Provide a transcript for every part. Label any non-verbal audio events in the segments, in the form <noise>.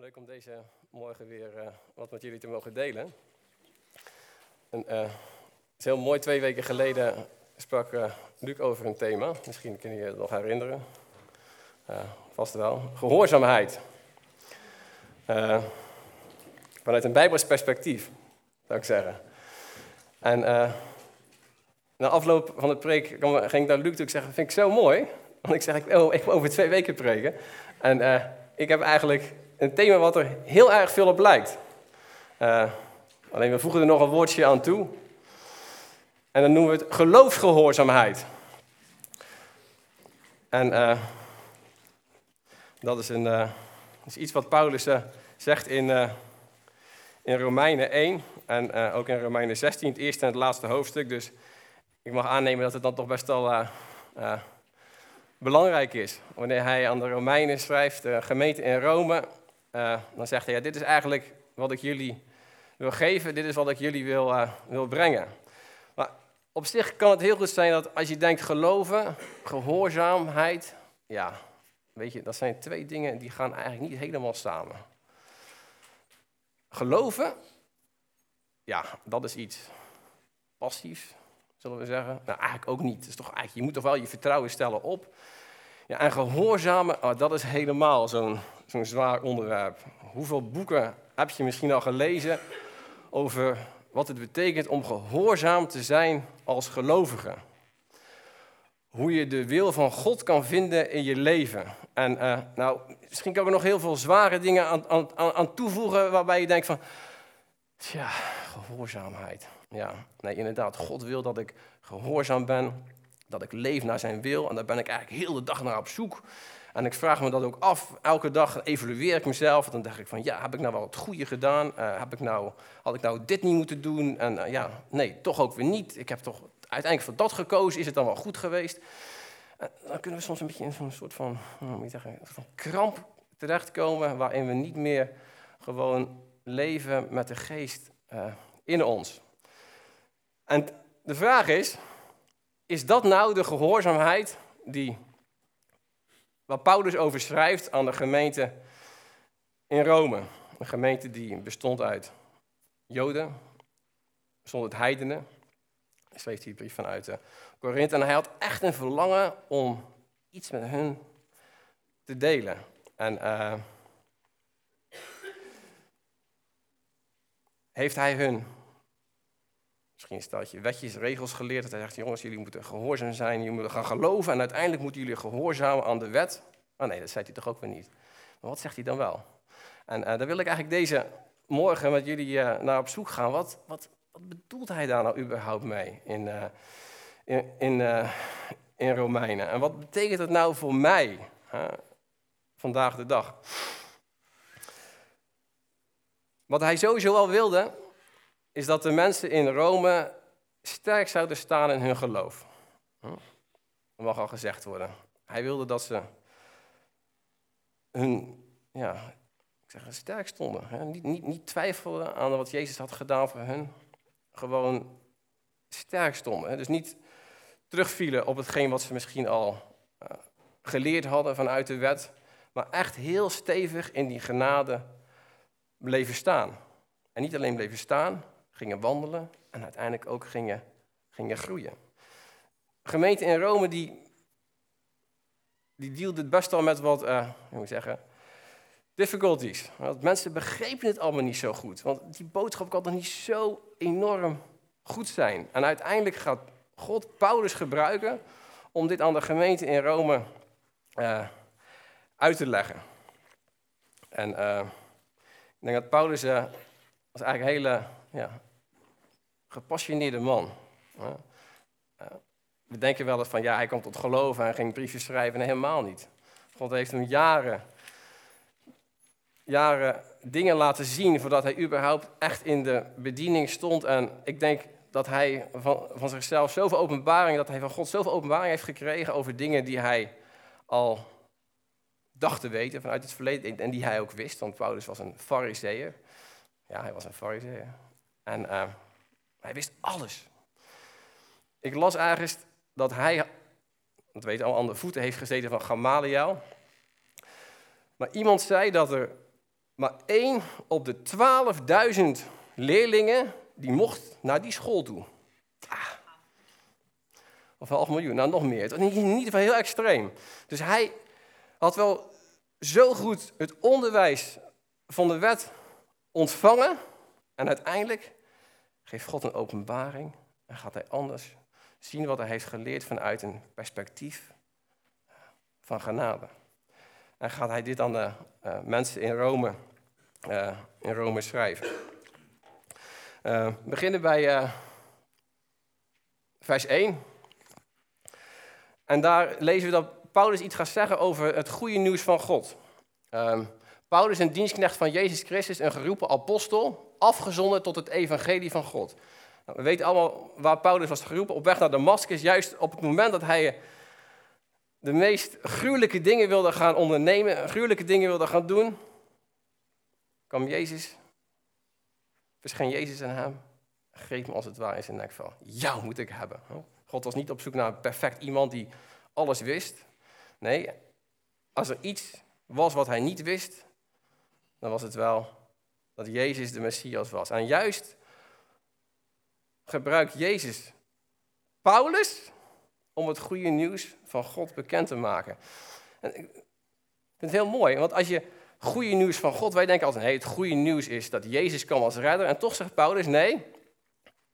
Leuk om deze morgen weer uh, wat met jullie te mogen delen. En, uh, het is heel mooi, twee weken geleden sprak uh, Luc over een thema. Misschien kun je het nog herinneren. vast wel. Gehoorzaamheid. vanuit een Bijbels perspectief, zou ik zeggen. En na afloop van de preek ging ik naar Luc toe. Ik vind ik zo mooi. Want ik zeg, ik wil, ik wil over twee weken preken. En ik heb eigenlijk een thema wat er heel erg veel op lijkt. Uh, alleen we voegen er nog een woordje aan toe. En dan noemen we het geloofsgehoorzaamheid. En uh, dat is, een, uh, is iets wat Paulus zegt in, in Romeinen 1 en ook in Romeinen 16, het eerste en het laatste hoofdstuk. Dus ik mag aannemen dat het dan toch best wel belangrijk is. Wanneer hij aan de Romeinen schrijft, de gemeente in Rome, uh, dan zegt hij, ja, dit is eigenlijk wat ik jullie wil geven, dit is wat ik jullie wil, uh, wil brengen. Maar op zich kan het heel goed zijn dat als je denkt geloven, gehoorzaamheid, ja, weet je, dat zijn twee dingen die gaan eigenlijk niet helemaal samen. Geloven, ja, dat is iets passiefs, zullen we zeggen. Nou, eigenlijk ook niet. is toch eigenlijk, je moet toch wel je vertrouwen stellen op. Ja, en gehoorzamen, oh, dat is helemaal zo'n zo'n zwaar onderwerp. Hoeveel boeken heb je misschien al gelezen over wat het betekent om gehoorzaam te zijn als gelovige? Hoe je de wil van God kan vinden in je leven. En uh, nou, misschien kan ik er nog heel veel zware dingen aan, aan, aan toevoegen waarbij je denkt van, tja, gehoorzaamheid. Ja, nee, inderdaad, God wil dat ik gehoorzaam ben, dat ik leef naar zijn wil en daar ben ik eigenlijk heel de dag naar op zoek. En ik vraag me dat ook af. Elke dag evalueer ik mezelf. En dan denk ik van, ja, heb ik nou wel het goede gedaan? Uh, heb ik nou, had ik nou dit niet moeten doen? En uh, ja, nee, toch ook weer niet. Ik heb toch uiteindelijk voor dat gekozen. Is het dan wel goed geweest? En dan kunnen we soms een beetje in zo'n soort van, moet zeggen, van kramp terechtkomen... waarin we niet meer gewoon leven met de geest uh, in ons. En de vraag is, is dat nou de gehoorzaamheid die waar Paulus over schrijft aan de gemeente in Rome. Een gemeente die bestond uit Joden, bestond uit heidenen. Hij schreef die brief vanuit uh, Korinthe. En hij had echt een verlangen om iets met hun te delen. En uh, heeft hij hun misschien een steltje wetjes, regels geleerd. Dat hij zegt, jongens, jullie moeten gehoorzaam zijn, jullie moeten gaan geloven. En uiteindelijk moeten jullie gehoorzamen aan de wet. Oh nee, dat zei hij toch ook weer niet. Maar wat zegt hij dan wel? En uh, daar wil ik eigenlijk deze morgen met jullie uh, naar op zoek gaan. Wat, wat, wat bedoelt hij daar nou überhaupt mee in, uh, in, in, in Romeinen? En wat betekent dat nou voor mij vandaag de dag? Wat hij sowieso al wilde, is dat de mensen in Rome sterk zouden staan in hun geloof. Hm? Dat mag al gezegd worden. Hij wilde dat ze hun, ja, ik zeg, sterk stonden. Hè? Niet, niet, niet twijfelden aan wat Jezus had gedaan voor hen. Gewoon sterk stonden. Hè? Dus niet terugvielen op hetgeen wat ze misschien al uh, geleerd hadden vanuit de wet. Maar echt heel stevig in die genade bleven staan. En niet alleen bleven staan, gingen wandelen en uiteindelijk ook gingen, gingen groeien. Gemeente in Rome die, die dealde best wel met wat, uh, hoe moet ik zeggen, difficulties. Want mensen begrepen het allemaal niet zo goed. Want die boodschap kan toch niet zo enorm goed zijn. En uiteindelijk gaat God Paulus gebruiken om dit aan de gemeente in Rome uh, uit te leggen. En uh, ik denk dat Paulus uh, was eigenlijk hele ja, gepassioneerde man. We denken wel eens van, ja, hij komt tot geloven en ging briefjes schrijven. Nee, helemaal niet. God heeft hem jaren, jaren dingen laten zien voordat hij überhaupt echt in de bediening stond. En ik denk dat hij van, van zichzelf zoveel openbaring, dat hij van God zoveel openbaring heeft gekregen over dingen die hij al dacht te weten vanuit het verleden. En die hij ook wist, want Paulus was een fariseer. Ja, hij was een fariseer. En uh, hij wist alles. Ik las ergens dat hij, dat weet al, aan de voeten heeft gezeten van Gamaliel. Maar iemand zei dat er Maar één op de 12.000 leerlingen die mocht naar die school toe. Ah. Of half miljoen, nou nog meer. Het was niet, niet heel extreem. Dus hij had wel zo goed het onderwijs van de wet ontvangen. En uiteindelijk geeft God een openbaring en gaat hij anders zien wat hij heeft geleerd vanuit een perspectief van genade. En gaat hij dit aan de uh, mensen in Rome, uh, in Rome schrijven. Uh, we beginnen bij vers 1. En daar lezen we dat Paulus iets gaat zeggen over het goede nieuws van God. Um, Paulus, een dienstknecht van Jezus Christus, een geroepen apostel, afgezonden tot het evangelie van God. Nou, we weten allemaal waar Paulus was geroepen, op weg naar Damascus, juist op het moment dat hij de meest gruwelijke dingen wilde gaan ondernemen, gruwelijke dingen wilde gaan doen, kwam Jezus, verscheen Jezus aan hem, greep hem als het ware in zijn nek van, jou moet ik hebben. God was niet op zoek naar een perfect iemand die alles wist. Nee, als er iets was wat hij niet wist, dan was het wel dat Jezus de Messias was. En juist gebruikt Jezus Paulus om het goede nieuws van God bekend te maken. En ik vind het heel mooi, want als je goede nieuws van God, wij denken altijd, het goede nieuws is dat Jezus kwam als redder. En toch zegt Paulus, nee,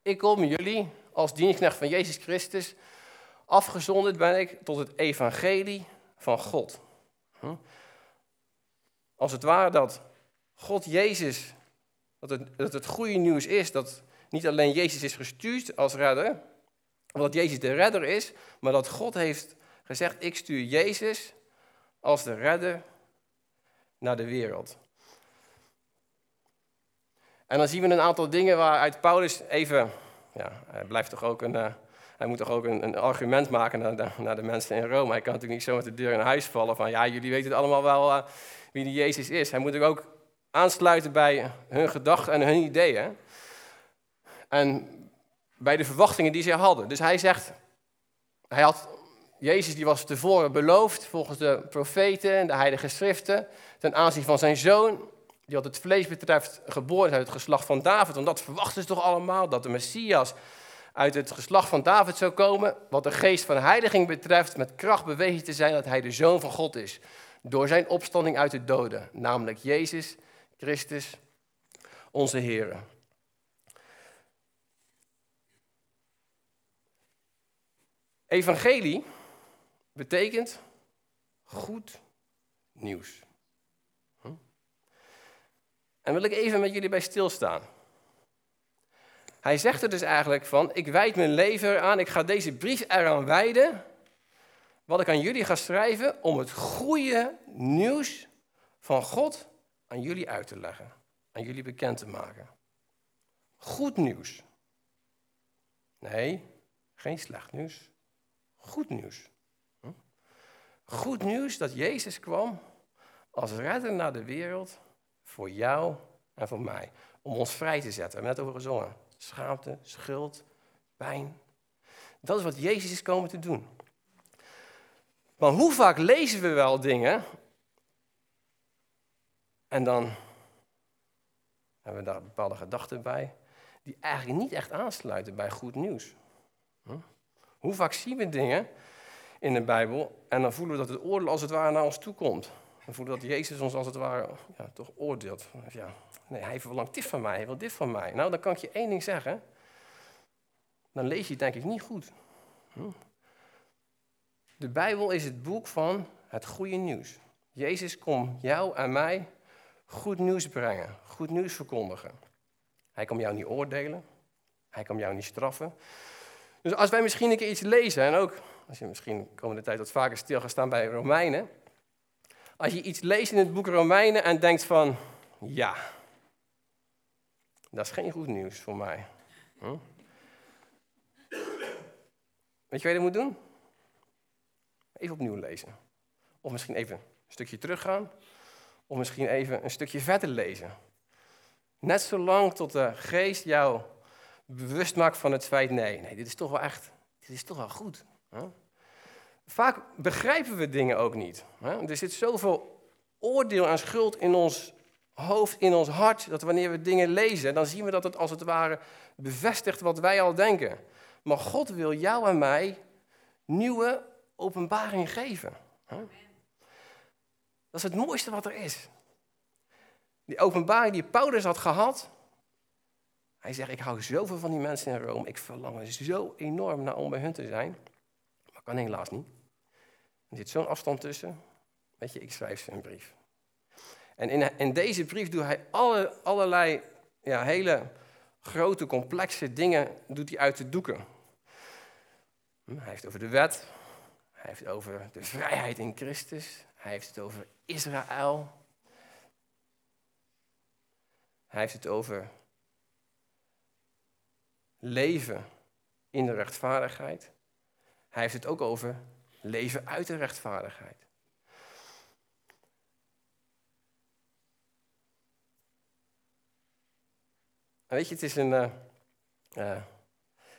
ik kom jullie als dienstknecht van Jezus Christus, afgezonderd ben ik tot het evangelie van God. Hm? Als het ware dat God Jezus, dat het, dat het goede nieuws is dat niet alleen Jezus is gestuurd als redder, dat Jezus de redder is, maar dat God heeft gezegd, ik stuur Jezus als de redder naar de wereld. En dan zien we een aantal dingen waaruit Paulus even, ja, hij blijft toch ook een, uh, hij moet toch ook een, een argument maken naar de, naar de, mensen in Rome. Hij kan natuurlijk niet zo met de deur in huis vallen van, ja, jullie weten het allemaal wel uh, wie die Jezus is. Hij moet ook aansluiten bij hun gedachten en hun ideeën. En bij de verwachtingen die zij hadden. Dus hij zegt, hij had, Jezus die was tevoren beloofd volgens de profeten en de heilige schriften ten aanzien van zijn zoon, die wat het vlees betreft geboren uit het geslacht van David. Want dat verwachten ze toch allemaal, dat de Messias uit het geslacht van David zou komen. Wat de geest van heiliging betreft, met kracht bewezen te zijn dat hij de zoon van God is. Door zijn opstanding uit de doden, namelijk Jezus Christus, onze Heer. Evangelie betekent goed nieuws. Hm? En wil ik even met jullie bij stilstaan. Hij zegt er dus eigenlijk van, ik wijd mijn leven aan, ik ga deze brief eraan wijden, wat ik aan jullie ga schrijven, om het goede nieuws van God aan jullie uit te leggen, aan jullie bekend te maken. Goed nieuws. Nee, geen slecht nieuws. Goed nieuws. Hm? Goed nieuws dat Jezus kwam als redder naar de wereld voor jou en voor mij. Om ons vrij te zetten. We hebben net over gezongen. Schaamte, schuld, pijn. Dat is wat Jezus is komen te doen. Maar hoe vaak lezen we wel dingen en dan hebben we daar bepaalde gedachten bij, die eigenlijk niet echt aansluiten bij goed nieuws. Hm? Hoe vaak zien we dingen in de Bijbel en dan voelen we dat het oordeel als het ware naar ons toe komt. Dan voelen we dat Jezus ons als het ware ja, toch oordeelt. Ja, nee, hij verlangt dit van mij, hij wil dit van mij. Nou, dan kan ik je één ding zeggen. Dan lees je het denk ik niet goed. Hm? De Bijbel is het boek van het goede nieuws. Jezus komt jou en mij goed nieuws brengen, goed nieuws verkondigen. Hij kan jou niet oordelen, hij kan jou niet straffen. Dus als wij misschien een keer iets lezen, en ook als je misschien de komende tijd wat vaker stil gaat staan bij Romeinen. Als je iets leest in het boek Romeinen en denkt van, ja, dat is geen goed nieuws voor mij. Hm? Weet je wat je moet doen? Even opnieuw lezen. Of misschien even een stukje teruggaan. Of misschien even een stukje verder lezen. Net zolang tot de geest jou bewust maakt van het feit, nee, nee, dit is toch wel echt, dit is toch wel goed. Hè? Vaak begrijpen we dingen ook niet. Hè? Er zit zoveel oordeel en schuld in ons hoofd, in ons hart, dat wanneer we dingen lezen, dan zien we dat het als het ware bevestigt wat wij al denken. Maar God wil jou en mij nieuwe openbaring geven. Dat is het mooiste wat er is. Die openbaring die Paulus had gehad. Hij zegt, ik hou zoveel van die mensen in Rome. Ik verlang er zo enorm naar om bij hun te zijn. Maar kan helaas niet. Er zit zo'n afstand tussen. Weet je, ik schrijf ze een brief. En in, deze brief doet hij alle, allerlei ja, hele grote, complexe dingen doet hij uit de doeken. Hij heeft over de wet. Hij heeft over de vrijheid in Christus. Hij heeft het over Israël. Hij heeft het over leven in de rechtvaardigheid. Hij heeft het ook over leven uit de rechtvaardigheid. weet je, het is een. Uh, uh,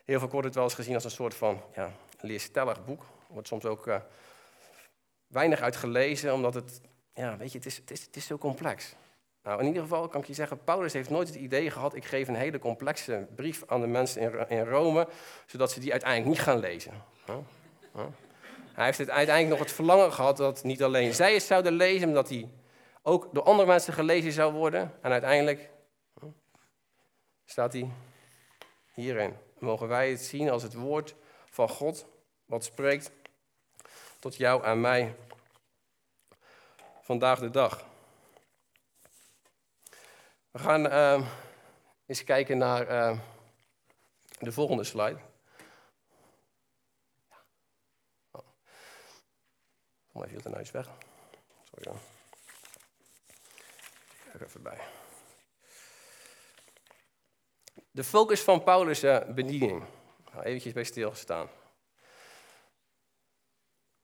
heel veel wordt het wel eens gezien als een soort van ja, leerstellig boek. Wordt soms ook uh, weinig uit gelezen, omdat het. Ja, weet je, het is, het, is, het is zo complex. Nou, in ieder geval kan ik je zeggen, Paulus heeft nooit het idee gehad, ik geef een hele complexe brief aan de mensen in, Rome, zodat ze die uiteindelijk niet gaan lezen. Hij heeft het uiteindelijk nog het verlangen gehad dat niet alleen zij het zouden lezen, maar dat hij ook door andere mensen gelezen zou worden. En uiteindelijk staat hij hierin. Mogen wij het zien als het woord van God, wat spreekt tot jou en mij vandaag de dag. We gaan uh, eens kijken naar uh, de volgende slide. Oh. Kom even heel huis weg. Sorry dan. Er even bij. De focus van Paulus' uh, bediening. Even eventjes bij stilstaan.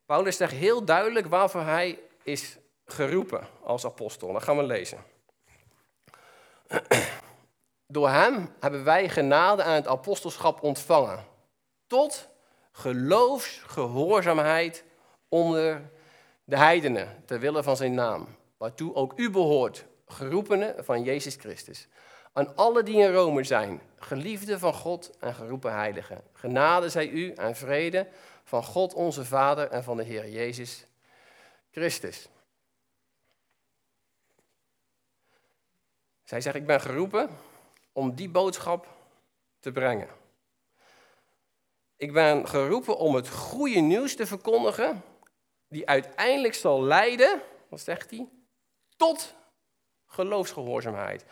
Paulus zegt heel duidelijk waarvoor hij is geroepen als apostel. Dat gaan we lezen. <clears throat> Door hem hebben wij genade aan het apostelschap ontvangen. Tot geloofsgehoorzaamheid onder de heidenen, ter wille van zijn naam. Waartoe ook u behoort, geroepenen van Jezus Christus. Aan alle die in Rome zijn, geliefden van God en geroepen heiligen. Genade zij u en vrede van God onze Vader en van de Heer Jezus Christus. Zij zegt, ik ben geroepen om die boodschap te brengen. Ik ben geroepen om het goede nieuws te verkondigen, die uiteindelijk zal leiden, wat zegt hij, tot geloofsgehoorzaamheid.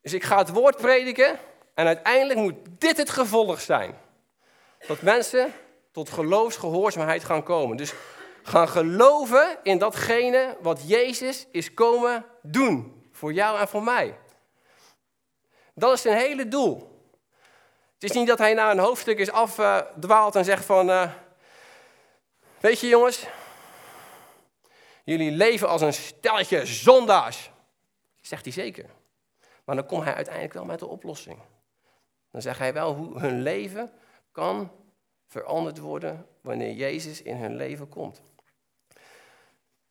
Dus ik ga het woord prediken en uiteindelijk moet dit het gevolg zijn. Dat mensen tot geloofsgehoorzaamheid gaan komen. Dus gaan geloven in datgene wat Jezus is komen doen. Voor jou en voor mij. Dat is zijn hele doel. Het is niet dat hij na een hoofdstuk is afdwaald en zegt van... Uh, weet je jongens, jullie leven als een stelletje zondaars. Zegt hij zeker. Maar dan komt hij uiteindelijk wel met de oplossing. Dan zegt hij wel hoe hun leven kan veranderd worden wanneer Jezus in hun leven komt.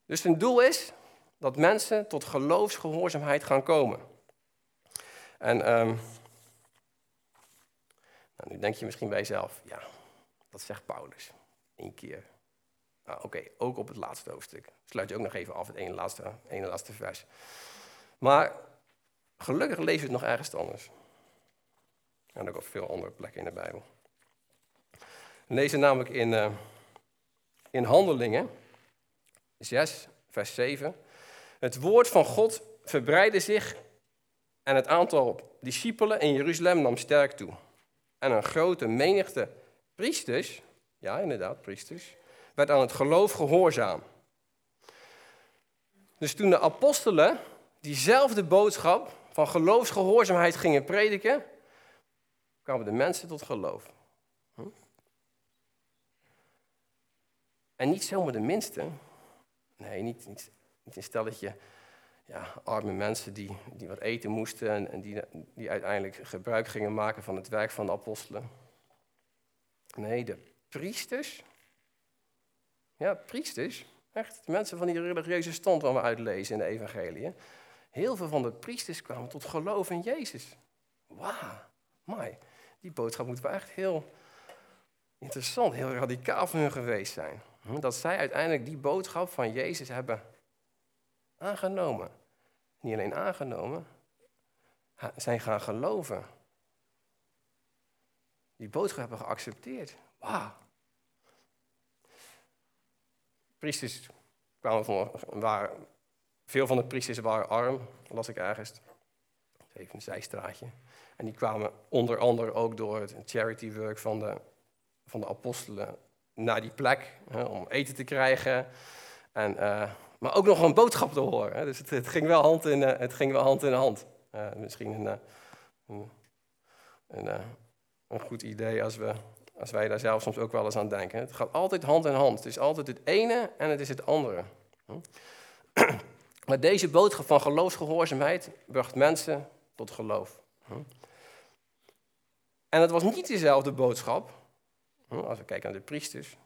Dus zijn doel is dat mensen tot geloofsgehoorzaamheid gaan komen. En um, nou, nu denk je misschien bij jezelf, ja, dat zegt Paulus. Eén keer. Nou, Oké, ook op het laatste hoofdstuk. Sluit je ook nog even af, het ene laatste, ene laatste vers. Maar gelukkig lees je het nog ergens anders. En ook op veel andere plekken in de Bijbel. We lezen namelijk in, uh, in Handelingen 6, vers 7. Het woord van God verbreidde zich en het aantal discipelen in Jeruzalem nam sterk toe. En een grote menigte priesters, ja inderdaad priesters, werd aan het geloof gehoorzaam. Dus toen de apostelen diezelfde boodschap van geloofsgehoorzaamheid gingen prediken, kwamen de mensen tot geloof. En niet zomaar de minste. Nee, niet, niet niet een stelletje ja, arme mensen die, die wat eten moesten en, die, die uiteindelijk gebruik gingen maken van het werk van de apostelen. Nee, de priesters. Ja, priesters. Echt, de mensen van die religieuze stand waar we uitlezen in de evangelie. Heel veel van de priesters kwamen tot geloof in Jezus. Wauw, mooi. Die boodschap moet wel echt heel interessant, heel radicaal van hun geweest zijn. Hm, dat zij uiteindelijk die boodschap van Jezus hebben aangenomen. Niet alleen aangenomen, zijn gaan geloven. Die boodschap hebben geaccepteerd. Wauw. Priesters kwamen van, waren, veel van de priesters waren arm, las ik ergens. Even een zijstraatje. En die kwamen onder andere ook door het charity work van de, van de apostelen naar die plek hè, om eten te krijgen. En, uh, maar ook nog een boodschap te horen. Hè. Dus het, het, ging wel hand in, uh, het ging wel hand in hand. Uh, misschien een, een, een, een, goed idee als, we, als wij daar zelf soms ook wel eens aan denken. Het gaat altijd hand in hand. Het is altijd het ene en het is het andere. <clears throat> Maar deze boodschap van geloofsgehoorzaamheid bracht mensen tot geloof. En het was niet dezelfde boodschap, als we kijken naar de priesters,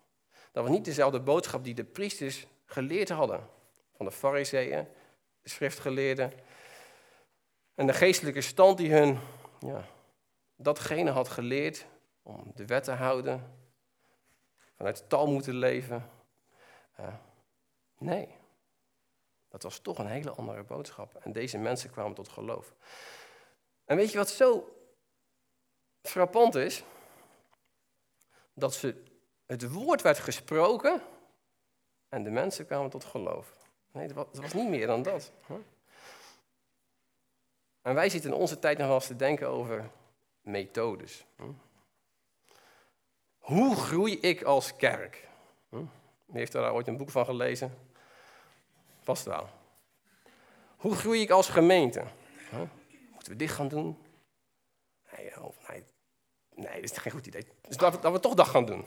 dat was niet dezelfde boodschap die de priesters geleerd hadden. Van de fariseeën, de schriftgeleerden. En de geestelijke stand die hun ja, datgene had geleerd om de wet te houden, vanuit de taal moeten leven. Nee, dat was toch een hele andere boodschap. En deze mensen kwamen tot geloof. En weet je wat zo frappant is? Dat ze, het woord werd gesproken en de mensen kwamen tot geloof. Nee, dat was, niet meer dan dat. En wij zitten in onze tijd nog wel eens te denken over methodes. Hoe groei ik als kerk? Wie heeft daar ooit een boek van gelezen? Vast wel. Hoe groei ik als gemeente? Moeten we dit gaan doen? Nee, nee, nee, dat is geen goed idee. Dus dat we, toch dat gaan doen.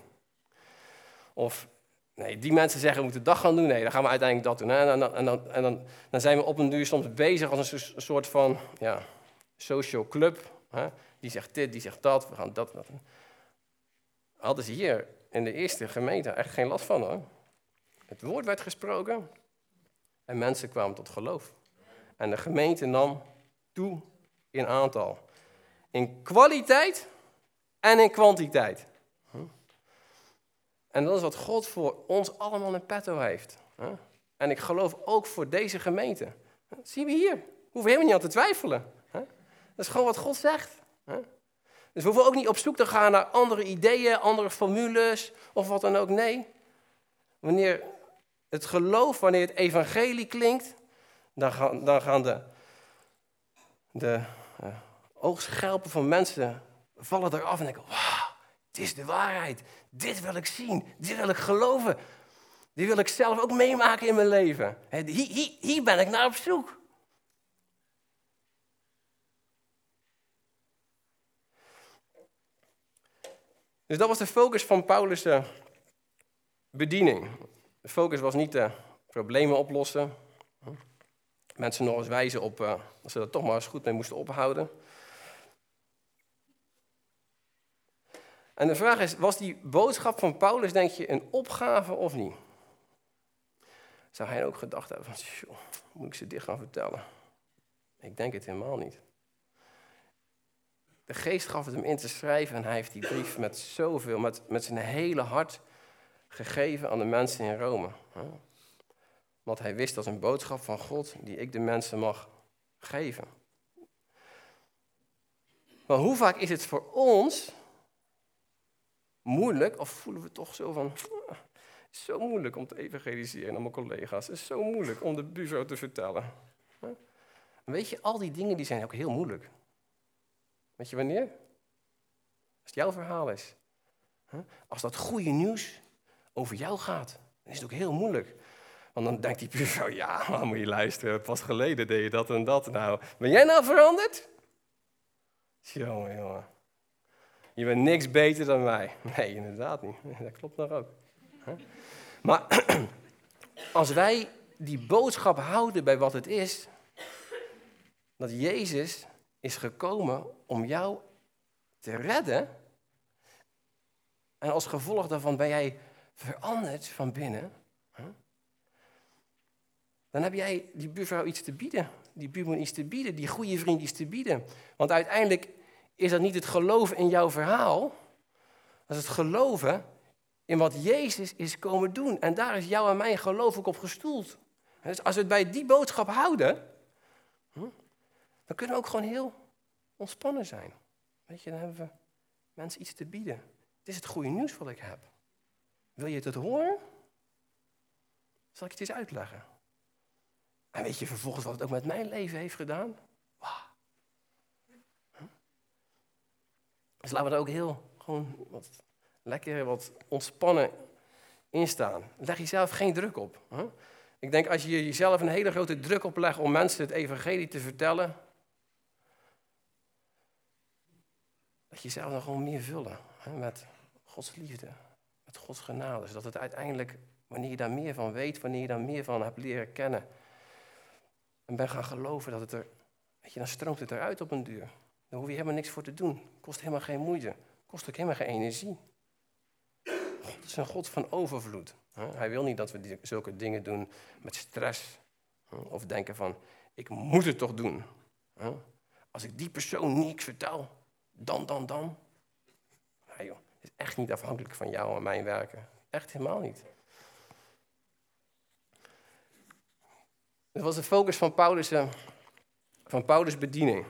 Of nee, die mensen zeggen we moeten dag gaan doen. Nee, dan gaan we uiteindelijk dat doen. En, dan, en, dan, en dan, dan zijn we op een duur soms bezig als een soort van ja, social club. Hè? Die zegt dit, die zegt dat, we gaan dat, dat. Hadden ze hier in de eerste gemeente echt geen last van hoor. Het woord werd gesproken en mensen kwamen tot geloof. En de gemeente nam toe in aantal. In kwaliteit en in kwantiteit. En dat is wat God voor ons allemaal in petto heeft. En ik geloof ook voor deze gemeente. Dat zien we hier. We hoeven helemaal niet aan te twijfelen. Dat is gewoon wat God zegt. Dus we hoeven ook niet op zoek te gaan naar andere ideeën, andere formules of wat dan ook. Nee. Wanneer het geloof, wanneer het evangelie klinkt, dan gaan, dan gaan de, de uh, oogschelpen van mensen vallen eraf en denken, wauw, het is de waarheid. Dit wil ik zien, dit wil ik geloven. Dit wil ik zelf ook meemaken in mijn leven. Hier, hier, hier ben ik naar op zoek. Dus dat was de focus van Paulus' bediening. De focus was niet de problemen oplossen. Mensen nog eens wijzen op uh, dat ze er toch maar eens goed mee moesten ophouden. En de vraag is, was die boodschap van Paulus, denk je, een opgave of niet? Zou hij ook gedacht hebben van, joh, moet ik ze dit gaan vertellen? Ik denk het helemaal niet. De geest gaf het hem in te schrijven en hij heeft die brief met zoveel, met, met zijn hele hart gegeven aan de mensen in Rome. Want hij wist dat een boodschap van God die ik de mensen mag geven. Maar hoe vaak is het voor ons moeilijk, of voelen we toch zo van, ah, zo moeilijk om te evangeliseren aan mijn collega's. Het is zo moeilijk om de buzo te vertellen. Weet je, al die dingen die zijn ook heel moeilijk. Weet je wanneer? Als het jouw verhaal is. Als dat goede nieuws over jou gaat, dan is het ook heel moeilijk. Want dan denkt die buurvrouw, ja, maar moet je luisteren, pas geleden deed je dat en dat. Nou, ben jij nou veranderd? Jongen, jongen. Je bent niks beter dan mij. <laughs> Nee, inderdaad niet. <laughs> Dat klopt nog ook. Maar <clears throat> als wij die boodschap houden bij wat het is, dat Jezus is gekomen om jou te redden, en als gevolg daarvan ben jij verandert van binnen, dan heb jij die buurvrouw iets te bieden die buurman iets te bieden, die goede vriend iets te bieden. Want uiteindelijk is dat niet het geloven in jouw verhaal, dat is het geloven in wat Jezus is komen doen. En daar is jou en mijn geloof ook op gestoeld. Dus als we het bij die boodschap houden, hm, dan kunnen we ook gewoon heel ontspannen zijn. Weet je, dan hebben we mensen iets te bieden. Het is het goede nieuws wat ik heb. Wil je het horen? Zal ik het eens uitleggen? En weet je vervolgens wat het ook met mijn leven heeft gedaan? Dus laten we er ook heel gewoon wat lekker wat ontspannen instaan. Leg jezelf geen druk op. Hè? Ik denk als je jezelf een hele grote druk oplegt om mensen het evangelie te vertellen, dat je jezelf dan gewoon meer vullen hè, met Gods liefde, met Gods genade. Zodat het uiteindelijk, wanneer je daar meer van weet, wanneer je daar meer van hebt leren kennen, en ben gaan geloven dat het er, weet je, dan stroomt het eruit op een duur. Dan hoef je helemaal niks voor te doen. Kost helemaal geen moeite. Kost ook helemaal geen energie. God is een God van overvloed. Hij wil niet dat we zulke dingen doen met stress. Of denken van, ik moet het toch doen. Als ik die persoon niks vertel, dan, dan, dan. Joh, het is echt niet afhankelijk van jou en mijn werken. Echt helemaal niet. Dat was de focus van Paulus, eh, van Paulus' bediening.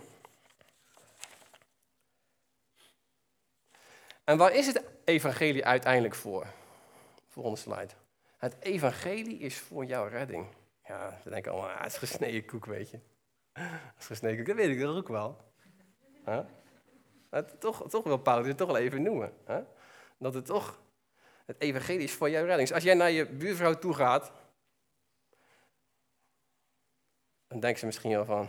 En waar is het evangelie uiteindelijk voor? Volgende slide. Het evangelie is voor jouw redding. Ja, ze denken allemaal, ah, het is gesneden koek, weet je. Het is gesneden koek, dat weet ik ook wel. Toch, toch wil Paulus het toch wel even noemen. Huh? Dat het toch, het evangelie is voor jouw redding. Dus als jij naar je buurvrouw toe gaat, dan denken ze misschien wel van,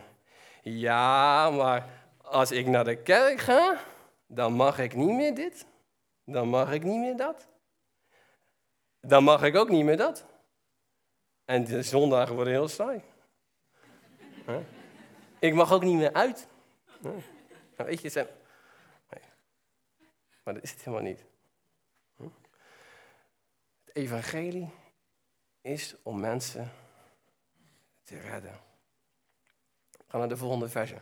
ja, maar als ik naar de kerk ga, dan mag ik niet meer dit, dan mag ik niet meer dat. Dan mag ik ook niet meer dat. En de zondagen worden heel saai. Ik mag ook niet meer uit. Nou, weet je, zijn... Maar dat is het helemaal niet. Het evangelie is om mensen te redden. We naar de volgende verse.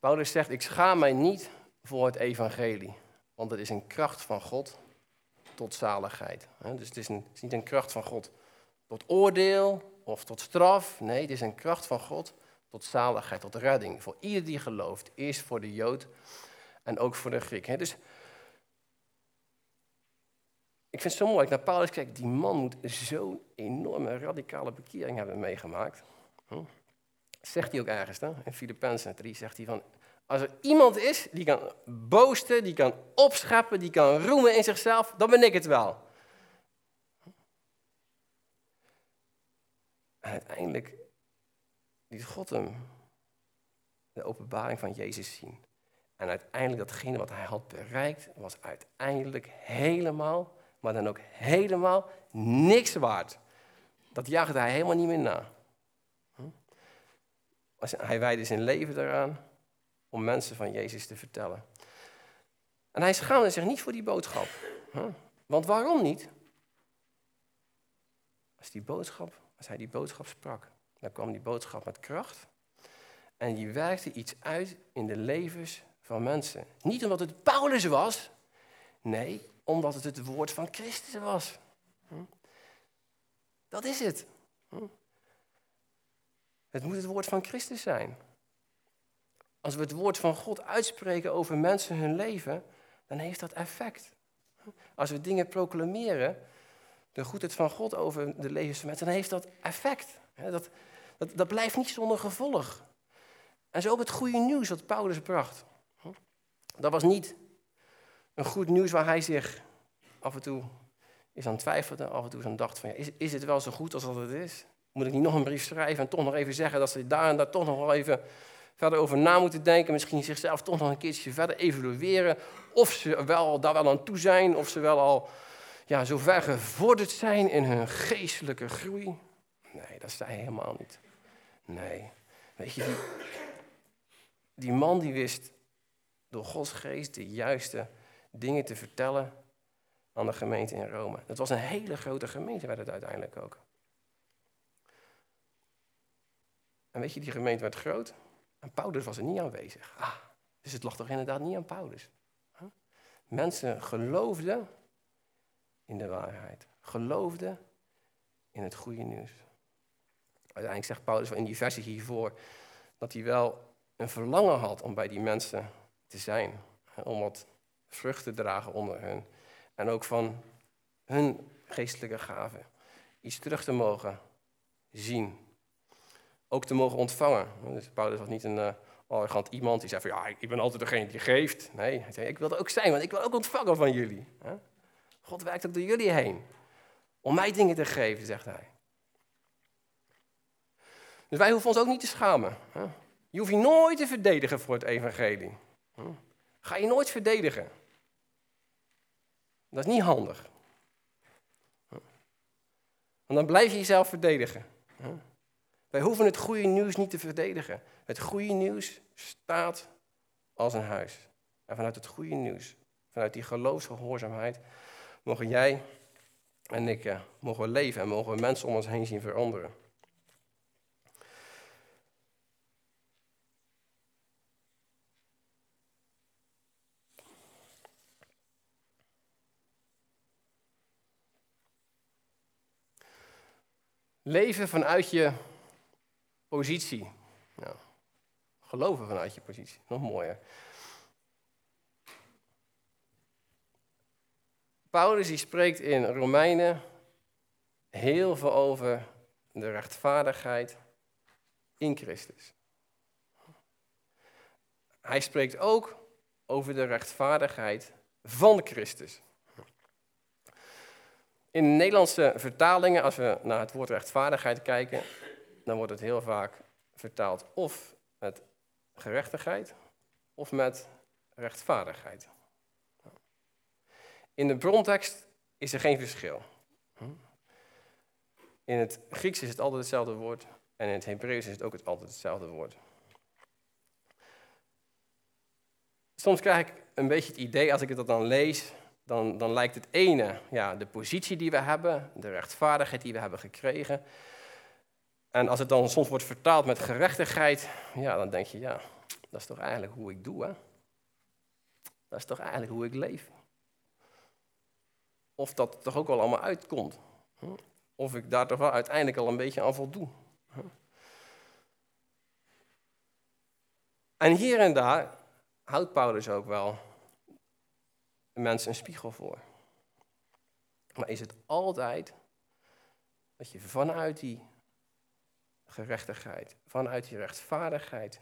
Paulus zegt, ik schaam mij niet voor het evangelie. Want het is een kracht van God tot zaligheid. Dus het is, niet een kracht van God tot oordeel of tot straf. Nee, het is een kracht van God tot zaligheid, tot redding. Voor ieder die gelooft. Eerst voor de Jood en ook voor de Griek. Dus ik vind het zo mooi, ik naar Paulus kijk, die man moet zo'n enorme radicale bekering hebben meegemaakt. Hm? Zegt hij ook ergens, hè? in Filippenzen 3 zegt hij van, als er iemand is die kan boosten, die kan opscheppen, die kan roemen in zichzelf, dan ben ik het wel. En uiteindelijk liet God hem de openbaring van Jezus zien. En uiteindelijk datgene wat hij had bereikt, was uiteindelijk helemaal, maar dan ook helemaal niks waard. Dat jaagde hij helemaal niet meer na. Hm? Hij wijde zijn leven eraan om mensen van Jezus te vertellen. En hij schaamde zich niet voor die boodschap. Want waarom niet? Als, die boodschap, als hij die boodschap sprak, dan kwam die boodschap met kracht. En die werkte iets uit in de levens van mensen. Niet omdat het Paulus was, nee, omdat het het woord van Christus was. Dat is het. Het moet het woord van Christus zijn. Als we het woord van God uitspreken over mensen hun leven, dan heeft dat effect. Als we dingen proclameren, de goedheid van God over de levens van mensen, dan heeft dat effect. Dat, dat, dat blijft niet zonder gevolg. En zo ook het goede nieuws dat Paulus bracht. Dat was niet een goed nieuws waar hij zich af en toe is aan twijfelde, af en toe aan dacht van, ja, is, is het wel zo goed als dat het is? Moet ik niet nog een brief schrijven en toch nog even zeggen dat ze daar en daar toch nog wel even verder over na moeten denken. Misschien zichzelf toch nog een keertje verder evalueren. Of ze wel, daar wel aan toe zijn. Of ze wel al ja, zo ver gevorderd zijn in hun geestelijke groei. Nee, dat zei hij helemaal niet. Nee. Weet je, die, die man die wist door Gods geest de juiste dingen te vertellen aan de gemeente in Rome. Het was een hele grote gemeente, werd het uiteindelijk ook. En weet je, die gemeente werd groot. En Paulus was er niet aanwezig. Ah, dus het lag toch inderdaad niet aan Paulus. Mensen geloofden in de waarheid. Geloofden in het goede nieuws. Uiteindelijk zegt Paulus in die versie hiervoor dat hij wel een verlangen had om bij die mensen te zijn. Om wat vrucht te dragen onder hen. En ook van hun geestelijke gaven iets terug te mogen zien. Ook te mogen ontvangen. Dus Paulus was niet een uh, arrogant iemand die zei van ja, ik ben altijd degene die geeft. Nee, hij zei ik wil ook zijn, want ik wil ook ontvangen van jullie. God werkt ook door jullie heen. Om mij dingen te geven, zegt hij. Dus wij hoeven ons ook niet te schamen. Je hoeft je nooit te verdedigen voor het evangelie. Ga je nooit verdedigen. Dat is niet handig. Want dan blijf je jezelf verdedigen. Wij hoeven het goede nieuws niet te verdedigen. Het goede nieuws staat als een huis. En vanuit het goede nieuws, vanuit die geloofsgehoorzaamheid, mogen jij en ik mogen leven en mogen mensen om ons heen zien veranderen. Leven vanuit je positie. Nou, geloven vanuit je positie. Nog mooier. Paulus die spreekt in Romeinen heel veel over de rechtvaardigheid in Christus. Hij spreekt ook over de rechtvaardigheid van Christus. In de Nederlandse vertalingen, als we naar het woord rechtvaardigheid kijken, dan wordt het heel vaak vertaald of met gerechtigheid of met rechtvaardigheid. In de brontekst is er geen verschil. In het Grieks is het altijd hetzelfde woord en in het Hebreeuws is het ook altijd hetzelfde woord. Soms krijg ik een beetje het idee, als ik het dan lees, dan, dan lijkt het ene ja, de positie die we hebben, de rechtvaardigheid die we hebben gekregen. En als het dan soms wordt vertaald met gerechtigheid, ja, dan denk je, ja, dat is toch eigenlijk hoe ik doe, hè? Dat is toch eigenlijk hoe ik leef. Of dat toch ook wel allemaal uitkomt. Of ik daar toch wel uiteindelijk al een beetje aan voldoe. En hier en daar houdt Paulus ook wel mensen een spiegel voor. Maar is het altijd dat je vanuit die gerechtigheid, vanuit die rechtvaardigheid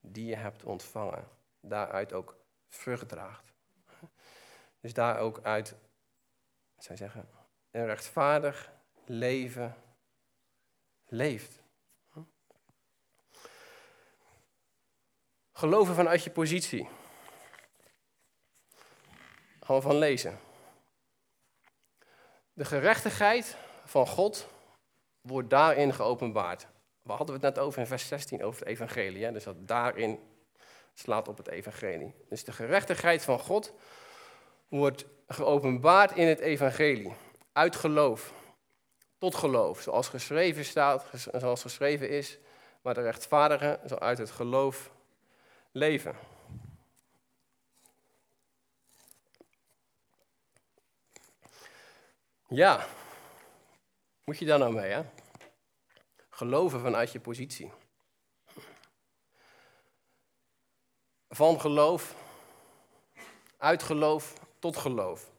die je hebt ontvangen, daaruit ook vrucht. Dus daar ook uit, wat zou zeggen, een rechtvaardig leven leeft. Geloven vanuit je positie. Gewoon van lezen. De gerechtigheid van God wordt daarin geopenbaard. We hadden het net over in vers 16 over het evangelie. Hè? Dus dat daarin slaat op het evangelie. Dus de gerechtigheid van God wordt geopenbaard in het evangelie. Uit geloof tot geloof. Zoals geschreven staat, zoals geschreven is. Maar de rechtvaardigen zal uit het geloof leven. Ja, moet je daar nou mee, hè? Geloven vanuit je positie. Van geloof, uit geloof tot geloof.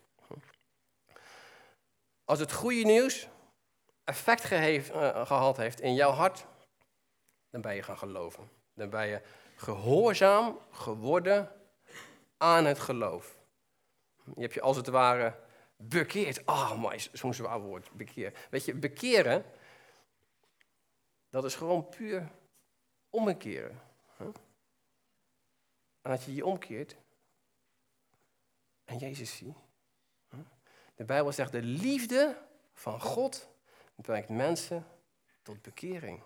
Als het goede nieuws effect uh, gehad heeft in jouw hart, dan ben je gaan geloven. Dan ben je gehoorzaam geworden aan het geloof. Je hebt je als het ware bekeerd. Ah, oh, maar zo'n zwaar woord, bekeer. Weet je, bekeren, dat is gewoon puur omkeren. En als je je omkeert en Jezus ziet. De Bijbel zegt, de liefde van God brengt mensen tot bekering.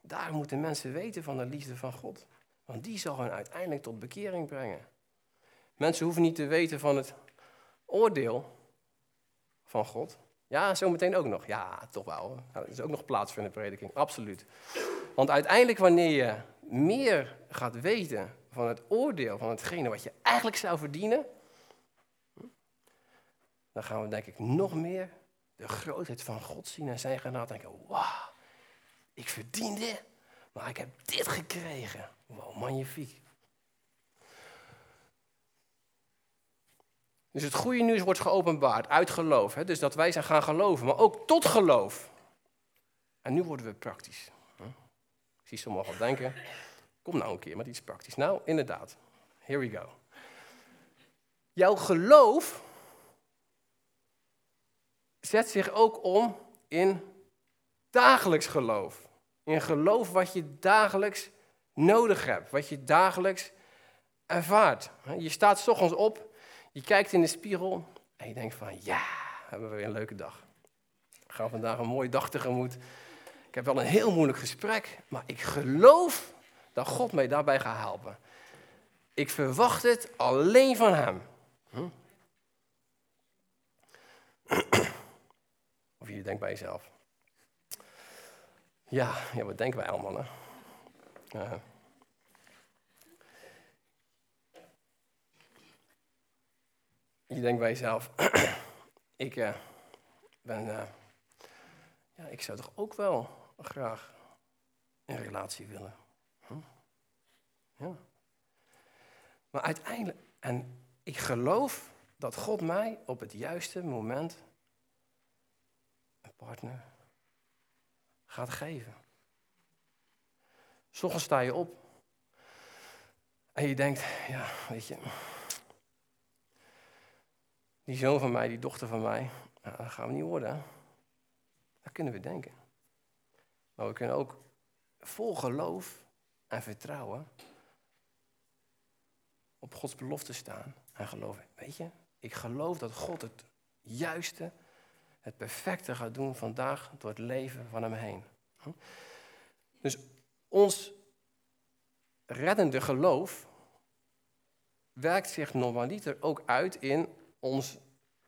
Daar moeten mensen weten van de liefde van God. Want die zal hen uiteindelijk tot bekering brengen. Mensen hoeven niet te weten van het oordeel van God. Ja, zometeen ook nog. Ja, toch wel. Nou, er is ook nog plaats voor de prediking, absoluut. Want uiteindelijk wanneer je meer gaat weten van het oordeel van hetgene wat je eigenlijk zou verdienen, dan gaan we denk ik nog meer de grootheid van God zien en zijn genade denken, wauw, ik verdien dit, maar ik heb dit gekregen. Wow, magnifiek. Dus het goede nieuws wordt geopenbaard uit geloof. Hè? Dus dat wij zijn gaan geloven, maar ook tot geloof. En nu worden we praktisch. Ik zie sommigen al denken, kom nou een keer met iets praktisch. Nou, inderdaad. Here we go. Jouw geloof zet zich ook om in dagelijks geloof. In geloof wat je dagelijks nodig hebt, wat je dagelijks ervaart. Je staat s ochtends op je kijkt in de spiegel en je denkt van ja, hebben we weer een leuke dag. We gaan vandaag een mooie dag tegemoet. Ik heb wel een heel moeilijk gesprek, maar ik geloof dat God mij daarbij gaat helpen. Ik verwacht het alleen van Hem. Hm? <clears throat> Of je denkt bij jezelf. Ja, ja wat denken wij allemaal, hè? Je denkt bij jezelf, <clears throat> ik uh, ben, uh, ja, ik zou toch ook wel graag een relatie willen. Ja. Maar uiteindelijk, en ik geloof dat God mij op het juiste moment een partner gaat geven. Soms sta je op en je denkt, ja, weet je, die zoon van mij, die dochter van mij, nou, dat gaan we niet worden. Dat kunnen we denken. Maar we kunnen ook vol geloof en vertrouwen op Gods belofte staan en geloven. Weet je, ik geloof dat God het juiste, het perfecte gaat doen vandaag door het leven van hem heen. Dus ons reddende geloof werkt zich normaliter ook uit in ons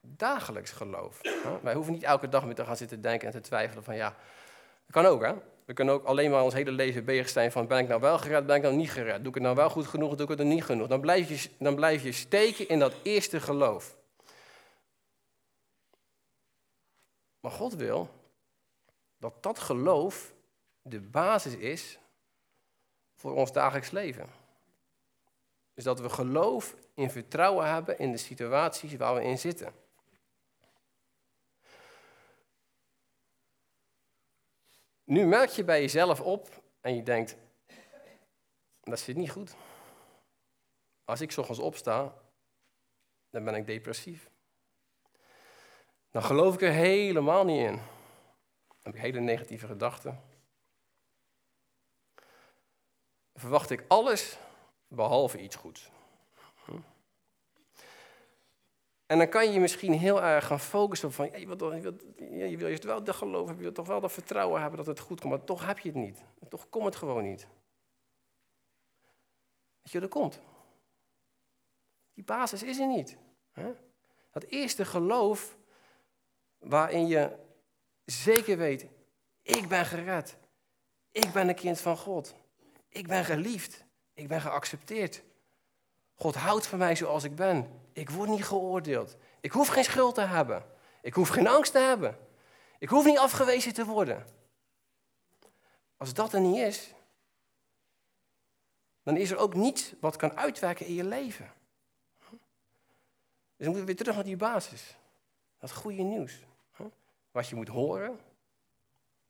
dagelijks geloof. Wij hoeven niet elke dag meer te gaan zitten denken en te twijfelen van ja, dat kan ook hè. We kunnen ook alleen maar ons hele leven bezig zijn van ben ik nou wel gered, ben ik nou niet gered. Doe ik het nou wel goed genoeg, doe ik het er niet genoeg. Dan blijf je, dan blijf je steken in dat eerste geloof. Maar God wil dat dat geloof de basis is voor ons dagelijks leven. Dus dat we geloof in vertrouwen hebben in de situaties waar we in zitten. Nu merk je bij jezelf op en je denkt, dat zit niet goed. Als ik ochtends opsta, dan ben ik depressief. Dan geloof ik er helemaal niet in. Dan heb ik hele negatieve gedachten. verwacht ik alles behalve iets goeds. En dan kan je misschien heel erg gaan focussen op van, wil, je, wil, je wil juist wel dat geloof hebben, je wil toch wel dat vertrouwen hebben dat het goed komt, maar toch heb je het niet. toch komt het gewoon niet. Weet je, dat komt. Die basis is er niet. Hè? Dat eerste geloof waarin je zeker weet, ik ben gered. Ik ben een kind van God. Ik ben geliefd. Ik ben geaccepteerd. God houdt van mij zoals ik ben. Ik word niet geoordeeld. Ik hoef geen schuld te hebben. Ik hoef geen angst te hebben. Ik hoef niet afgewezen te worden. Als dat er niet is, dan is er ook niets wat kan uitwerken in je leven. Dus we moeten weer terug naar die basis. Dat goede nieuws. Wat je moet horen,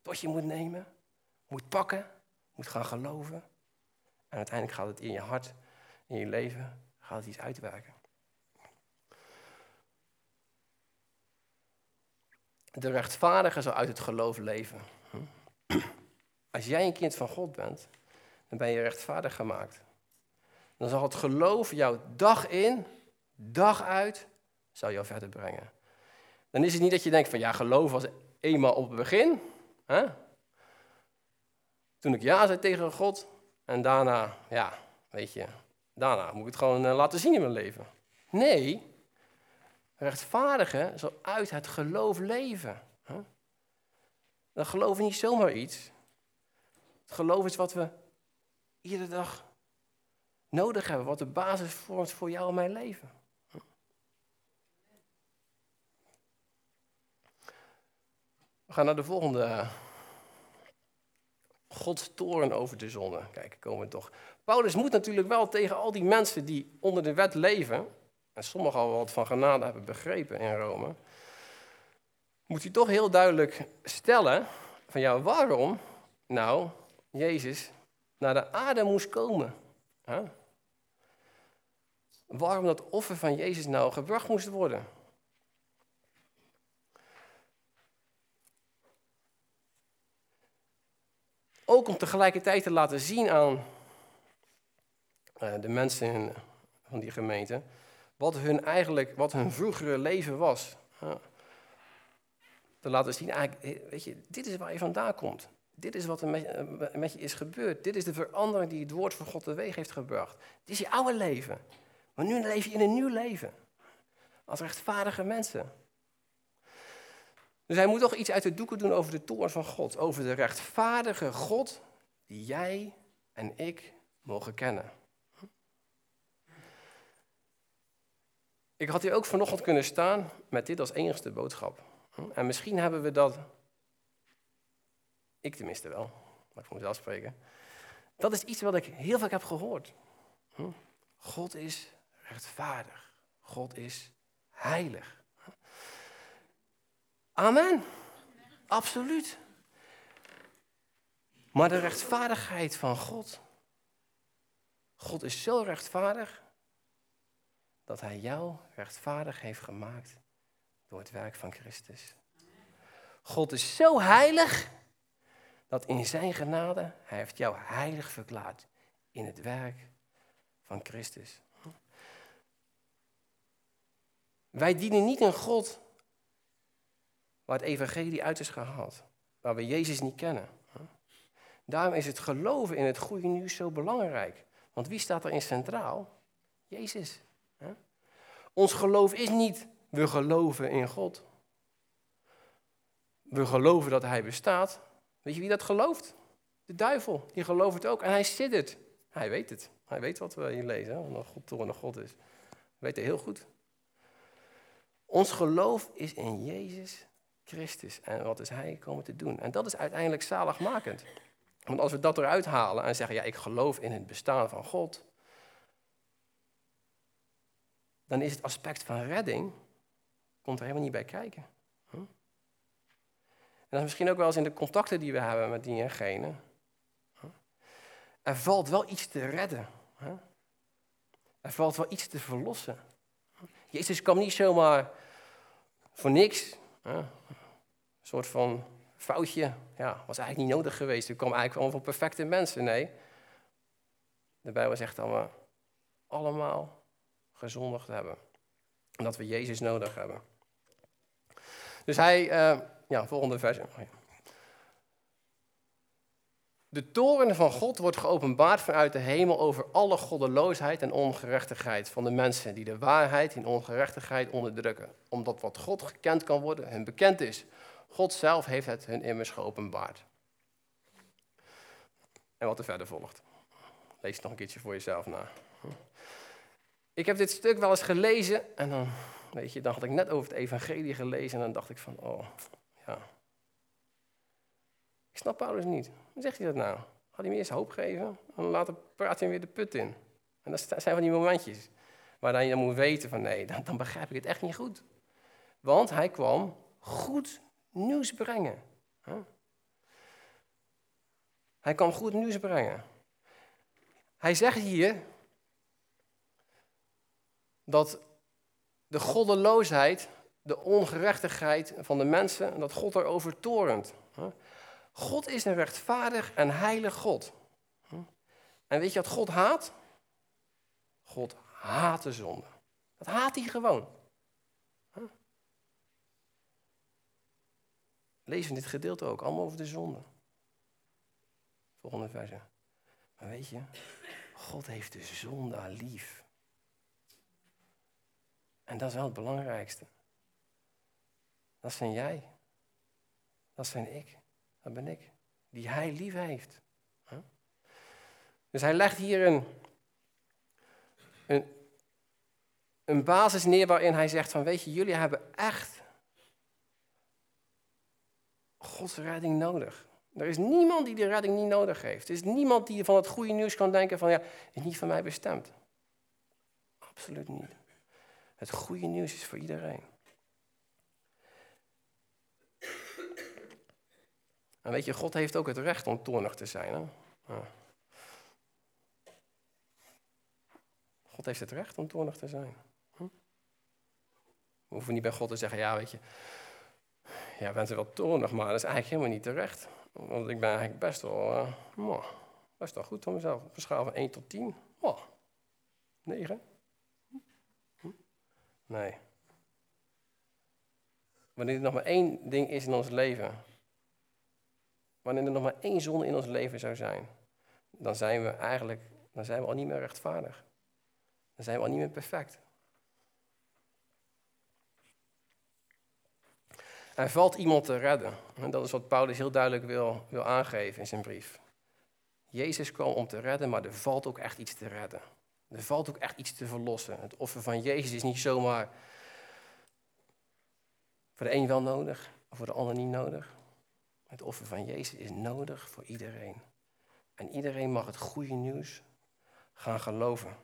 wat je moet nemen, moet pakken, moet gaan geloven. En uiteindelijk gaat het in je hart, in je leven, gaat het iets uitwerken. De rechtvaardige zal uit het geloof leven. <clears throat> Als jij een kind van God bent, dan ben je rechtvaardig gemaakt. Dan zal het geloof jou dag in, dag uit, zal jou verder brengen. Dan is het niet dat je denkt van ja, geloof was eenmaal op het begin. Hè? Toen ik ja zei tegen God, en daarna, ja, weet je, daarna moet ik het gewoon eh, laten zien in mijn leven. Nee, rechtvaardigen zal uit het geloof leven. Dat geloof niet zomaar iets. Het geloof is wat we iedere dag nodig hebben, wat de basis vormt voor jou en mijn leven. We gaan naar de volgende. Gods toren over de zonne. Kijk, komen we toch. Paulus moet natuurlijk wel tegen al die mensen die onder de wet leven, en sommigen al wat van genade hebben begrepen in Rome, moet hij toch heel duidelijk stellen van ja, waarom nou Jezus naar de aarde moest komen. Waarom dat offer van Jezus nou gebracht moest worden. Ook om tegelijkertijd te laten zien aan uh, de mensen van die gemeente wat hun eigenlijk, wat hun vroegere leven was. te laten zien, eigenlijk, eh, weet je, dit is waar je vandaan komt. Dit is wat er eh, met je is gebeurd. Dit is de verandering die het woord van God teweeg heeft gebracht. Dit is je oude leven. Maar nu leef je in een nieuw leven. Als rechtvaardige mensen. Dus hij moet toch iets uit de doeken doen over de toorn van God. Over de rechtvaardige God die jij en ik mogen kennen. Ik had hier ook vanochtend kunnen staan met dit als enigste boodschap. En misschien hebben we dat, ik tenminste wel, maar ik voor mezelf spreken. Dat is iets wat ik heel vaak heb gehoord. God is rechtvaardig. God is heilig. Amen. Absoluut. Maar de rechtvaardigheid van God. God is zo rechtvaardig dat Hij jou rechtvaardig heeft gemaakt door het werk van Christus. God is zo heilig dat in Zijn genade Hij heeft jou heilig verklaard in het werk van Christus. Wij dienen niet een God waar het evangelie uit is gehaald, waar we Jezus niet kennen. Daarom is het geloven in het goede nieuws zo belangrijk. Want wie staat er in centraal? Jezus. Ons geloof is niet, we geloven in God. We geloven dat Hij bestaat. Weet je wie dat gelooft? De duivel, die gelooft het ook. En hij zit het. Hij weet het. Hij weet wat we hier lezen, wat God door God is. Weet het heel goed. Ons geloof is in Jezus Christus. En wat is Hij komen te doen? En dat is uiteindelijk zaligmakend. Want als we dat eruit halen en zeggen, ja, ik geloof in het bestaan van God, dan is het aspect van redding, komt er helemaal niet bij kijken. Hm? En dat is misschien ook wel eens in de contacten die we hebben met die engene. Hm? Er valt wel iets te redden. Er valt wel iets te verlossen. Jezus kwam niet zomaar voor niks. Een soort van foutje. Ja, was eigenlijk niet nodig geweest. Er kwam eigenlijk gewoon van perfecte mensen. Nee. De Bijbel zegt dat we allemaal gezondigd hebben. En dat we Jezus nodig hebben. Dus hij, uh, ja, volgende vers. De toren van God wordt geopenbaard vanuit de hemel over alle goddeloosheid en ongerechtigheid van de mensen die de waarheid in ongerechtigheid onderdrukken. Omdat wat God gekend kan worden, hun bekend is. God zelf heeft het hun immers geopenbaard. En wat er verder volgt. Lees het nog een keertje voor jezelf na. Ik heb dit stuk wel eens gelezen en dan, weet je, dan had ik net over het evangelie gelezen en dan dacht ik van, oh, ja, ik snap Paulus niet. Hoe zegt hij dat nou? Gaat hij me eerst hoop geven en later praat hij weer de put in. En dat zijn van die momentjes waar je dan moet weten van nee, dan, dan begrijp ik het echt niet goed. Want hij kwam goed nieuws brengen. Hij kwam goed nieuws brengen. Hij zegt hier dat de goddeloosheid, de ongerechtigheid van de mensen, dat God erover torent. God is een rechtvaardig en heilig God. En weet je wat God haat? God haat de zonde. Dat haat hij gewoon. Lees in dit gedeelte ook, allemaal over de zonde. Volgende verse. Maar weet je, God heeft de zonde lief. En dat is wel het belangrijkste. Dat zijn jij. Dat zijn ik. Dat ben ik. Die hij lief heeft. Dus hij legt hier een, een, een basis neer waarin hij zegt van weet je, jullie hebben echt Gods redding nodig. Er is niemand die de redding niet nodig heeft. Er is niemand die van het goede nieuws kan denken van ja, is niet van mij bestemd. Absoluut niet. Het goede nieuws is voor iedereen. En weet je, God heeft ook het recht om toornig te zijn. Hè? God heeft het recht om toornig te zijn. Hm? We hoeven niet bij God te zeggen, ja weet je, ja, bent er wel toornig, maar dat is eigenlijk helemaal niet terecht. Want ik ben eigenlijk best wel, uh, best wel goed voor mezelf. Op een schaal van 1 tot 10, oh, 9. Hm? Nee. Wanneer er nog maar één ding is in ons leven, wanneer er nog maar één zonde in ons leven zou zijn, dan zijn we eigenlijk, dan zijn we al niet meer rechtvaardig. Dan zijn we al niet meer perfect. Er valt iemand te redden. En dat is wat Paulus heel duidelijk wil, wil aangeven in zijn brief. Jezus kwam om te redden, maar er valt ook echt iets te redden. Er valt ook echt iets te verlossen. Het offer van Jezus is niet zomaar voor de een wel nodig, voor de ander niet nodig. Het offer van Jezus is nodig voor iedereen. En iedereen mag het goede nieuws gaan geloven.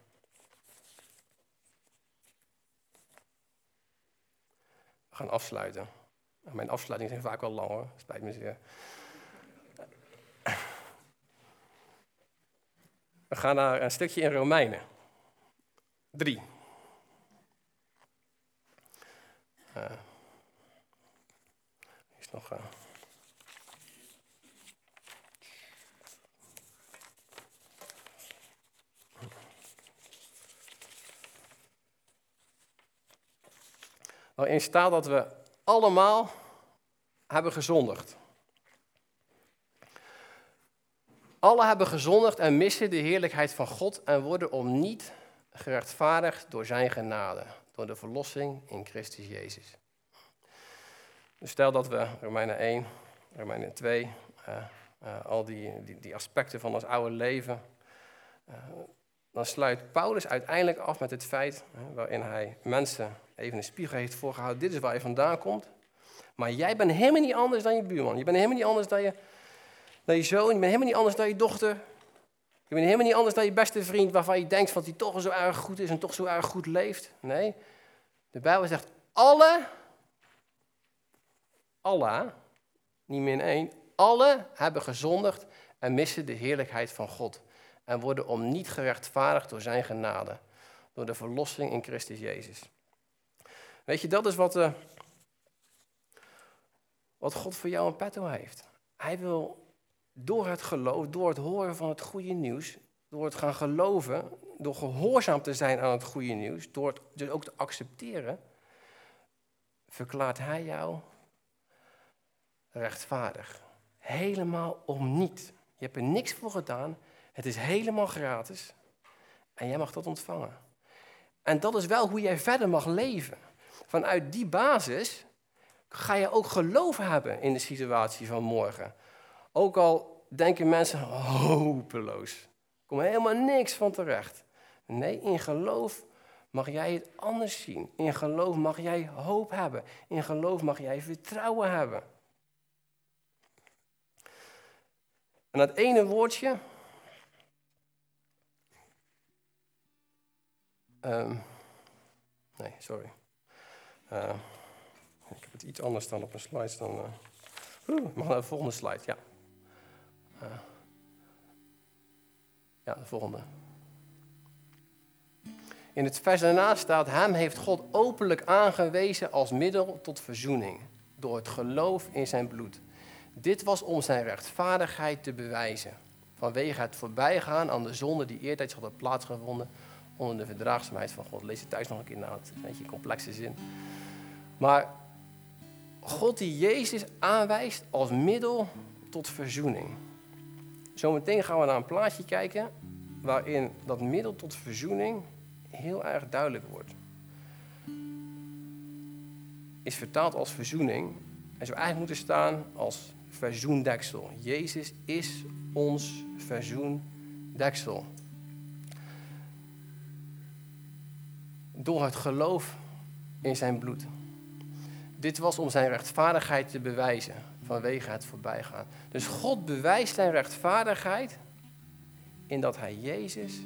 We gaan afsluiten. Mijn afsluitingen zijn vaak wel lang hoor, spijt me zeer. We gaan naar een stukje in Romeinen. Drie. Uh, is nog. Uh, waarin staat dat we allemaal hebben gezondigd. Alle hebben gezondigd en missen de heerlijkheid van God en worden om niet gerechtvaardigd door zijn genade, door de verlossing in Christus Jezus. Dus stel dat we Romeinen 1, Romeinen 2, uh, uh, al die, die, die, aspecten van ons oude leven, uh, dan sluit Paulus uiteindelijk af met het feit waarin hij mensen even een spiegel heeft voorgehouden. Dit is waar je vandaan komt. Maar jij bent helemaal niet anders dan je buurman. Je bent helemaal niet anders dan je, dan je zoon. Je bent helemaal niet anders dan je dochter. Je bent helemaal niet anders dan je beste vriend waarvan je denkt dat hij toch zo erg goed is en toch zo erg goed leeft. Nee, de Bijbel zegt alle, alle, niet meer één, alle hebben gezondigd en missen de heerlijkheid van God. En worden om niet gerechtvaardigd door zijn genade. Door de verlossing in Christus Jezus. Weet je, dat is wat, uh, wat God voor jou in petto heeft. Hij wil door het geloof, door het horen van het goede nieuws, door het gaan geloven, door gehoorzaam te zijn aan het goede nieuws, door het dus ook te accepteren, verklaart hij jou rechtvaardig. Helemaal om niet. Je hebt er niks voor gedaan. Het is helemaal gratis. En jij mag dat ontvangen. En dat is wel hoe jij verder mag leven. Vanuit die basis ga je ook geloof hebben in de situatie van morgen. Ook al denken mensen hopeloos. Er komt helemaal niks van terecht. Nee, in geloof mag jij het anders zien. In geloof mag jij hoop hebben. In geloof mag jij vertrouwen hebben. En dat ene woordje. Um, nee, sorry. Uh, ik heb het iets anders dan op een slide dan. Uh, naar de volgende slide, ja. Uh, ja, de volgende. In het vers daarna staat: Hem heeft God openlijk aangewezen als middel tot verzoening. Door het geloof in zijn bloed. Dit was om zijn rechtvaardigheid te bewijzen. Vanwege het voorbijgaan aan de zonde die eertijds hadden plaatsgevonden onder de verdraagzaamheid van God. Lees het thuis nog een keer na, het is een beetje een complexe zin. Maar God die Jezus aanwijst als middel tot verzoening. Zometeen gaan we naar een plaatje kijken waarin dat middel tot verzoening heel erg duidelijk wordt. Is vertaald als verzoening en zou eigenlijk moeten staan als verzoendeksel. Jezus is ons verzoendeksel. Door het geloof in zijn bloed. Dit was om zijn rechtvaardigheid te bewijzen vanwege het voorbijgaan. Dus God bewijst zijn rechtvaardigheid in dat hij Jezus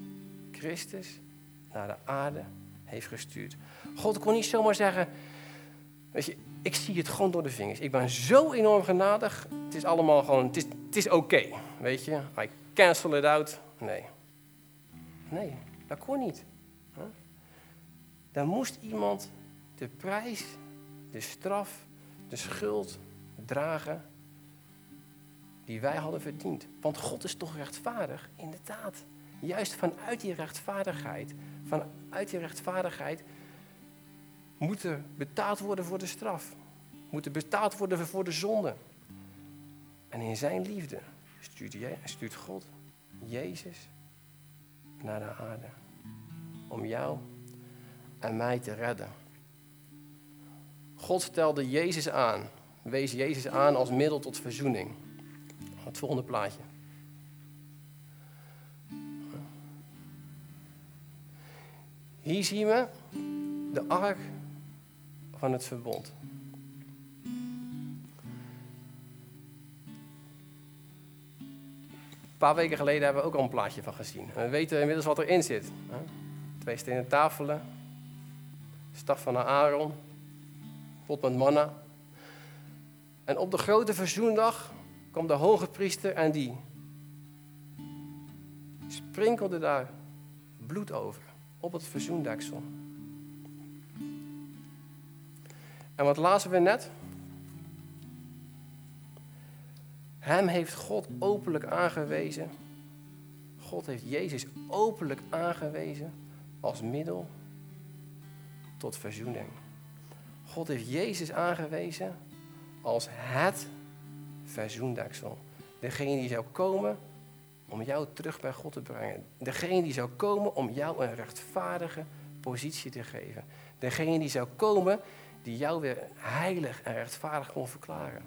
Christus naar de aarde heeft gestuurd. God kon niet zomaar zeggen, weet je, ik zie het gewoon door de vingers. Ik ben zo enorm genadig. Het is allemaal gewoon, het is, het is oké, weet je. I cancel it out. Nee. Nee, dat kon niet. Daar moest iemand de prijs, de straf, de schuld dragen die wij hadden verdiend. Want God is toch rechtvaardig, inderdaad. Juist vanuit die rechtvaardigheid, vanuit die rechtvaardigheid moet er betaald worden voor de straf. Moet er betaald worden voor de zonde. En in zijn liefde stuurt God Jezus naar de aarde. Om jou en mij te redden. God stelde Jezus aan. Wees Jezus aan als middel tot verzoening. Het volgende plaatje. Hier zien we de ark van het verbond. Een paar weken geleden hebben we ook al een plaatje van gezien. we weten inmiddels wat erin zit. Twee stenen tafelen, staf van Aaron, pot met manna. En op de grote verzoendag kwam de hoge priester en die sprinkelde daar bloed over op het verzoendeksel. En wat lazen we net? Hem heeft God openlijk aangewezen. God heeft Jezus openlijk aangewezen als middel tot verzoening. God heeft Jezus aangewezen als het verzoendeksel. Degene die zou komen om jou terug bij God te brengen. Degene die zou komen om jou een rechtvaardige positie te geven. Degene die zou komen die jou weer heilig en rechtvaardig kon verklaren.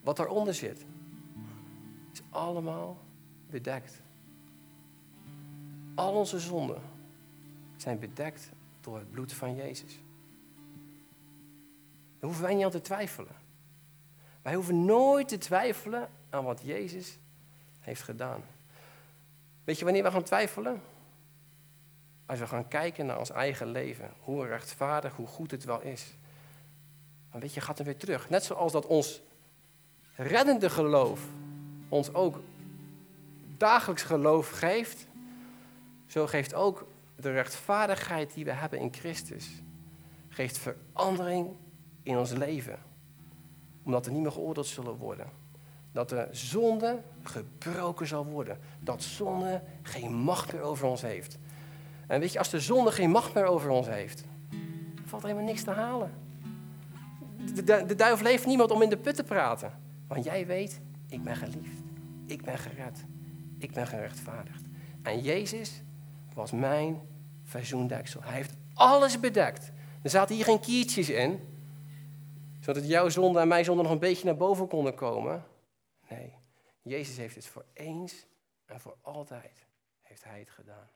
Wat daaronder zit, is allemaal bedekt. Al onze zonden zijn bedekt door het bloed van Jezus. Daar hoeven wij niet aan te twijfelen. Wij hoeven nooit te twijfelen aan wat Jezus heeft gedaan. Weet je wanneer we gaan twijfelen? Als we gaan kijken naar ons eigen leven, hoe rechtvaardig, hoe goed het wel is. Dan weet je, gaat er weer terug. Net zoals dat ons reddende geloof ons ook dagelijks geloof geeft, zo geeft ook de rechtvaardigheid die we hebben in Christus, geeft verandering in ons leven. Omdat er niet meer geoordeeld zullen worden. Dat de zonde gebroken zal worden. Dat zonde geen macht meer over ons heeft. En weet je, als de zonde geen macht meer over ons heeft, valt er helemaal niks te halen. De, de, de duivel heeft niemand om in de put te praten. Want jij weet, ik ben geliefd. Ik ben gered. Ik ben gerechtvaardigd. En Jezus was mijn verzoendeksel. Hij heeft alles bedekt. Er zaten hier geen kiertjes in, zodat jouw zonde en mijn zonde nog een beetje naar boven konden komen. Nee, Jezus heeft het voor eens en voor altijd heeft hij het gedaan.